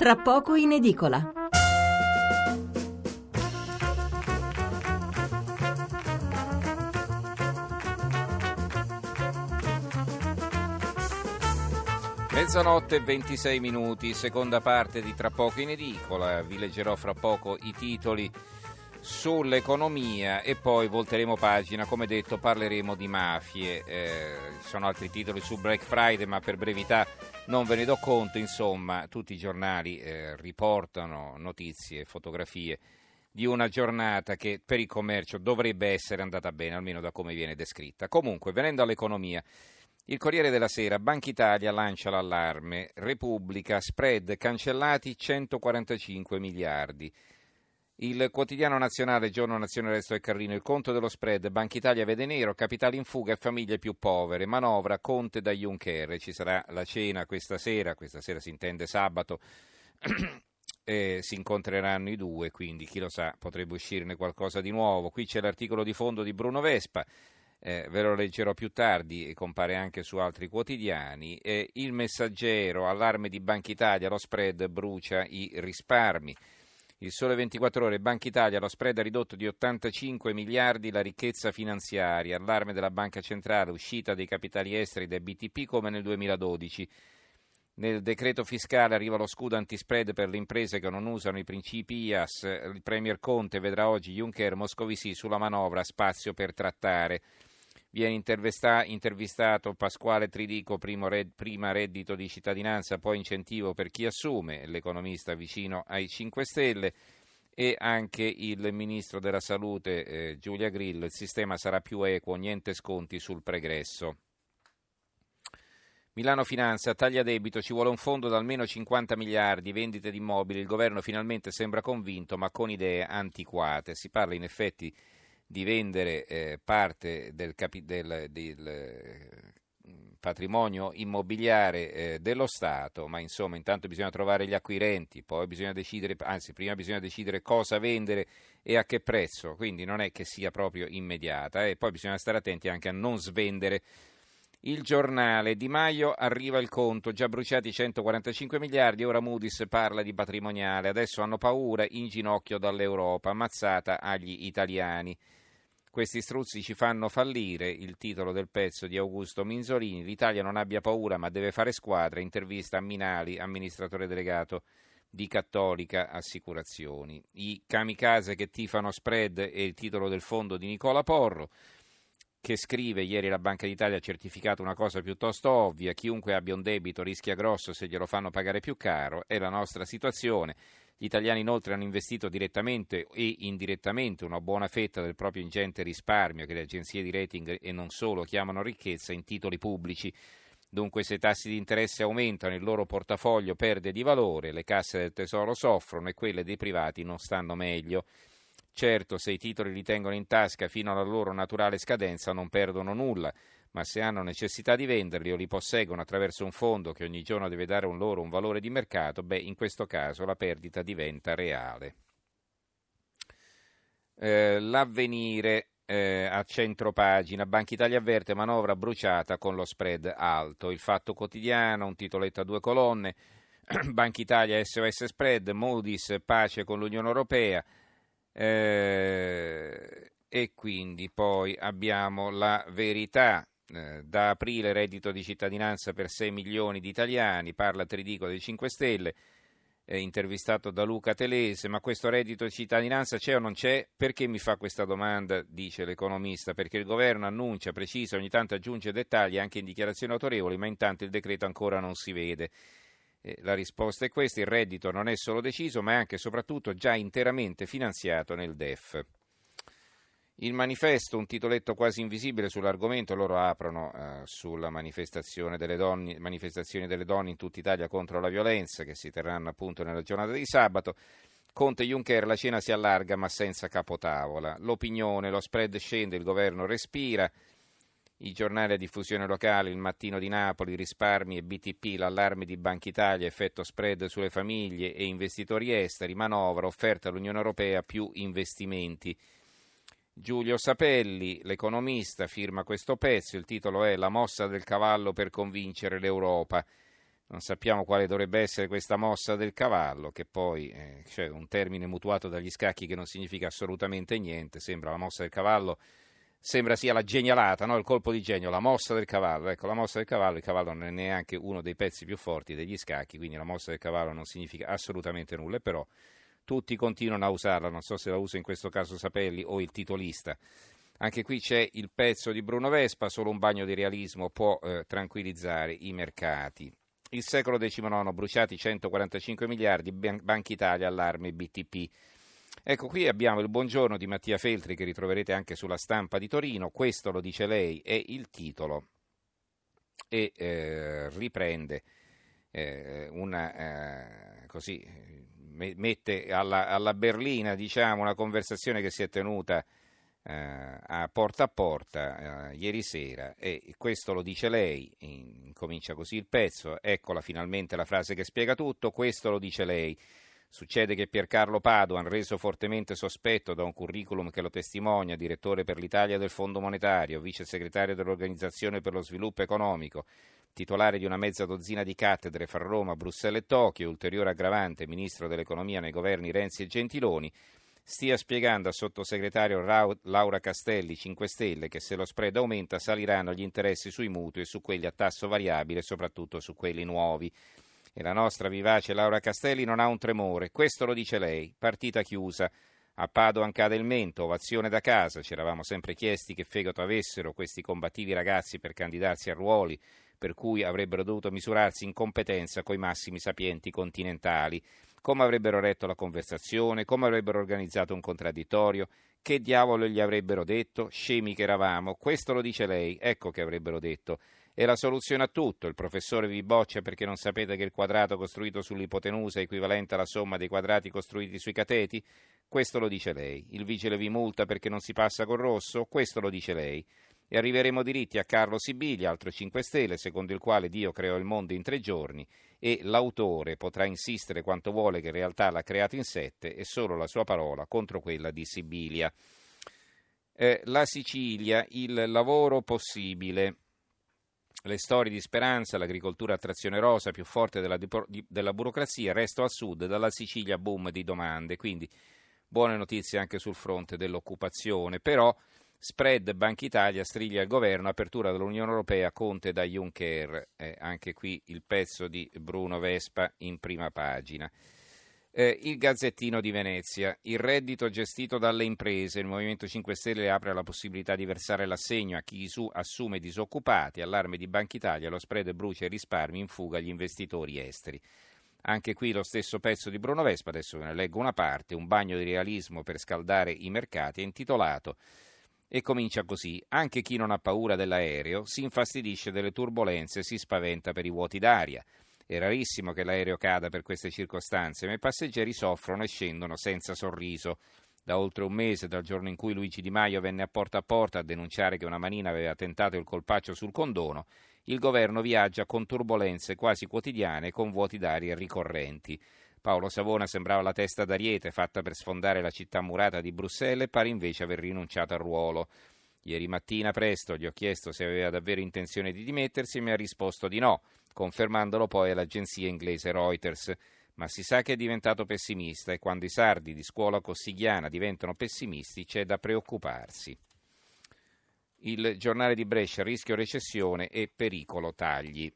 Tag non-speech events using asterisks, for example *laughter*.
tra poco in edicola. Mezzanotte e 26 minuti, seconda parte di Tra poco in edicola. Vi leggerò fra poco i titoli sull'economia e poi volteremo pagina, come detto parleremo di mafie. Eh, ci sono altri titoli su Black Friday, ma per brevità non ve ne do conto. Insomma, tutti i giornali eh, riportano notizie, fotografie di una giornata che per il commercio dovrebbe essere andata bene, almeno da come viene descritta. Comunque, venendo all'economia. Il Corriere della Sera, Banca Italia lancia l'allarme, Repubblica, spread cancellati 145 miliardi. Il quotidiano nazionale, Giorno Nazione Resto e Carrino, il conto dello spread, Banca Italia vede nero, capitali in fuga e famiglie più povere, manovra, Conte da Juncker, ci sarà la cena questa sera, questa sera si intende sabato, *clears throat* e si incontreranno i due, quindi chi lo sa potrebbe uscirne qualcosa di nuovo. Qui c'è l'articolo di fondo di Bruno Vespa, eh, ve lo leggerò più tardi e compare anche su altri quotidiani. Eh, il messaggero, allarme di Banca Italia, lo spread brucia i risparmi. Il sole 24 ore, Banca Italia, lo spread ha ridotto di 85 miliardi la ricchezza finanziaria, allarme della Banca Centrale, uscita dei capitali esteri del BTP come nel 2012. Nel decreto fiscale arriva lo scudo antispread per le imprese che non usano i principi IAS. Il Premier Conte vedrà oggi Juncker Moscovici sulla manovra, spazio per trattare. Viene intervistato Pasquale Tridico, red, prima reddito di cittadinanza, poi incentivo per chi assume, l'economista vicino ai 5 Stelle e anche il ministro della salute eh, Giulia Grillo, il sistema sarà più equo, niente sconti sul pregresso. Milano Finanza, taglia debito, ci vuole un fondo da almeno 50 miliardi, vendite di immobili, il governo finalmente sembra convinto ma con idee antiquate. Si parla in effetti di vendere eh, parte del, capi- del, del eh, patrimonio immobiliare eh, dello Stato, ma insomma intanto bisogna trovare gli acquirenti, poi bisogna decidere, anzi prima bisogna decidere cosa vendere e a che prezzo, quindi non è che sia proprio immediata e poi bisogna stare attenti anche a non svendere il giornale Di Maio arriva il conto, già bruciati 145 miliardi, ora Moody's parla di patrimoniale, adesso hanno paura, in ginocchio dall'Europa, ammazzata agli italiani. Questi struzzi ci fanno fallire, il titolo del pezzo di Augusto Minzolini, l'Italia non abbia paura ma deve fare squadra, intervista a Minali, amministratore delegato di Cattolica Assicurazioni. I kamikaze che tifano spread è il titolo del fondo di Nicola Porro che scrive ieri la Banca d'Italia ha certificato una cosa piuttosto ovvia, chiunque abbia un debito rischia grosso se glielo fanno pagare più caro, è la nostra situazione. Gli italiani inoltre hanno investito direttamente e indirettamente una buona fetta del proprio ingente risparmio che le agenzie di rating e non solo chiamano ricchezza in titoli pubblici. Dunque se i tassi di interesse aumentano il loro portafoglio perde di valore, le casse del tesoro soffrono e quelle dei privati non stanno meglio. Certo, se i titoli li tengono in tasca fino alla loro naturale scadenza non perdono nulla, ma se hanno necessità di venderli o li posseggono attraverso un fondo che ogni giorno deve dare un loro un valore di mercato, beh, in questo caso la perdita diventa reale. Eh, l'avvenire eh, a centro pagina, Banca Italia avverte manovra bruciata con lo spread alto. Il fatto quotidiano, un titoletto a due colonne, *clears throat* Banca Italia SOS spread, Moody's pace con l'Unione Europea. Eh, e quindi poi abbiamo la verità da aprile reddito di cittadinanza per 6 milioni di italiani, parla Tridico dei 5 Stelle, eh, intervistato da Luca Telese, ma questo reddito di cittadinanza c'è o non c'è? Perché mi fa questa domanda, dice l'economista? Perché il governo annuncia, precisa, ogni tanto aggiunge dettagli anche in dichiarazioni autorevoli, ma intanto il decreto ancora non si vede. Eh, la risposta è questa, il reddito non è solo deciso, ma è anche e soprattutto già interamente finanziato nel DEF. Il manifesto, un titoletto quasi invisibile sull'argomento, loro aprono eh, sulla manifestazione delle, donne, manifestazioni delle donne in tutta Italia contro la violenza che si terranno appunto nella giornata di sabato. Conte Juncker, la cena si allarga ma senza capotavola. L'opinione, lo spread scende, il governo respira. I giornali a diffusione locale, il mattino di Napoli, risparmi e BTP, l'allarme di Banca Italia, effetto spread sulle famiglie e investitori esteri, manovra, offerta all'Unione Europea più investimenti. Giulio Sapelli, l'economista, firma questo pezzo, il titolo è La mossa del cavallo per convincere l'Europa. non sappiamo quale dovrebbe essere questa mossa del cavallo, che poi eh, cioè un termine mutuato dagli scacchi che non significa assolutamente niente, sembra la mossa del cavallo, sembra sia la genialata, no? il colpo di genio, la mossa del cavallo. Ecco, la mossa del cavallo, il cavallo non è neanche uno dei pezzi più forti degli scacchi, quindi la mossa del cavallo non significa assolutamente nulla, però tutti continuano a usarla, non so se la usa in questo caso Sapelli o il titolista. Anche qui c'è il pezzo di Bruno Vespa, solo un bagno di realismo può eh, tranquillizzare i mercati. Il secolo XIX, bruciati 145 miliardi, Banca Italia, allarme BTP. Ecco, qui abbiamo il buongiorno di Mattia Feltri che ritroverete anche sulla stampa di Torino, questo lo dice lei, è il titolo e eh, riprende eh, una, eh, così, mette alla, alla, berlina diciamo, una conversazione che si è tenuta eh, a porta a porta eh, ieri sera e questo lo dice lei, incomincia così il pezzo, eccola finalmente la frase che spiega tutto, questo lo dice lei. Succede che Piercarlo Padoan, reso fortemente sospetto da un curriculum che lo testimonia, direttore per l'Italia del Fondo Monetario, vice segretario dell'Organizzazione per lo Sviluppo Economico, titolare di una mezza dozzina di cattedre fra Roma, Bruxelles e Tokyo, ulteriore aggravante, ministro dell'Economia nei governi Renzi e Gentiloni, stia spiegando al sottosegretario Laura Castelli 5 Stelle che se lo spread aumenta saliranno gli interessi sui mutui e su quelli a tasso variabile, soprattutto su quelli nuovi. E la nostra vivace Laura Castelli non ha un tremore, questo lo dice lei, partita chiusa. A Padoan cade il mento, ovazione da casa, ci eravamo sempre chiesti che fegato avessero questi combattivi ragazzi per candidarsi a ruoli, per cui avrebbero dovuto misurarsi in competenza coi massimi sapienti continentali come avrebbero retto la conversazione, come avrebbero organizzato un contraddittorio, che diavolo gli avrebbero detto, scemi che eravamo, questo lo dice lei, ecco che avrebbero detto. È la soluzione a tutto, il professore vi boccia perché non sapete che il quadrato costruito sull'ipotenusa è equivalente alla somma dei quadrati costruiti sui cateti? Questo lo dice lei. Il vigile vi multa perché non si passa col rosso? Questo lo dice lei e arriveremo diritti a Carlo Sibilia, altro 5 Stelle, secondo il quale Dio creò il mondo in tre giorni e l'autore potrà insistere quanto vuole che in realtà l'ha creato in sette e solo la sua parola contro quella di Sibilia. Eh, la Sicilia, il lavoro possibile. Le storie di speranza, l'agricoltura a trazione rosa più forte della, della burocrazia, resto al sud, dalla Sicilia boom di domande, quindi buone notizie anche sul fronte dell'occupazione, però Spread Banca Italia striglia il governo, apertura dell'Unione Europea, Conte da Juncker. Eh, anche qui il pezzo di Bruno Vespa in prima pagina. Eh, il Gazzettino di Venezia. Il reddito gestito dalle imprese. Il Movimento 5 Stelle apre la possibilità di versare l'assegno a chi su assume disoccupati. Allarme di Banca Italia. Lo spread brucia i risparmi in fuga agli investitori esteri. Anche qui lo stesso pezzo di Bruno Vespa. Adesso ve ne leggo una parte. Un bagno di realismo per scaldare i mercati. È intitolato e comincia così. Anche chi non ha paura dell'aereo si infastidisce delle turbulenze e si spaventa per i vuoti d'aria. È rarissimo che l'aereo cada per queste circostanze, ma i passeggeri soffrono e scendono senza sorriso. Da oltre un mese, dal giorno in cui Luigi Di Maio venne a porta a porta a denunciare che una manina aveva tentato il colpaccio sul condono, il governo viaggia con turbulenze quasi quotidiane e con vuoti d'aria ricorrenti. Paolo Savona sembrava la testa d'ariete fatta per sfondare la città murata di Bruxelles e pare invece aver rinunciato al ruolo. Ieri mattina presto gli ho chiesto se aveva davvero intenzione di dimettersi e mi ha risposto di no, confermandolo poi all'agenzia inglese Reuters. Ma si sa che è diventato pessimista e quando i sardi di scuola cossigliana diventano pessimisti c'è da preoccuparsi. Il giornale di Brescia, rischio recessione e pericolo tagli.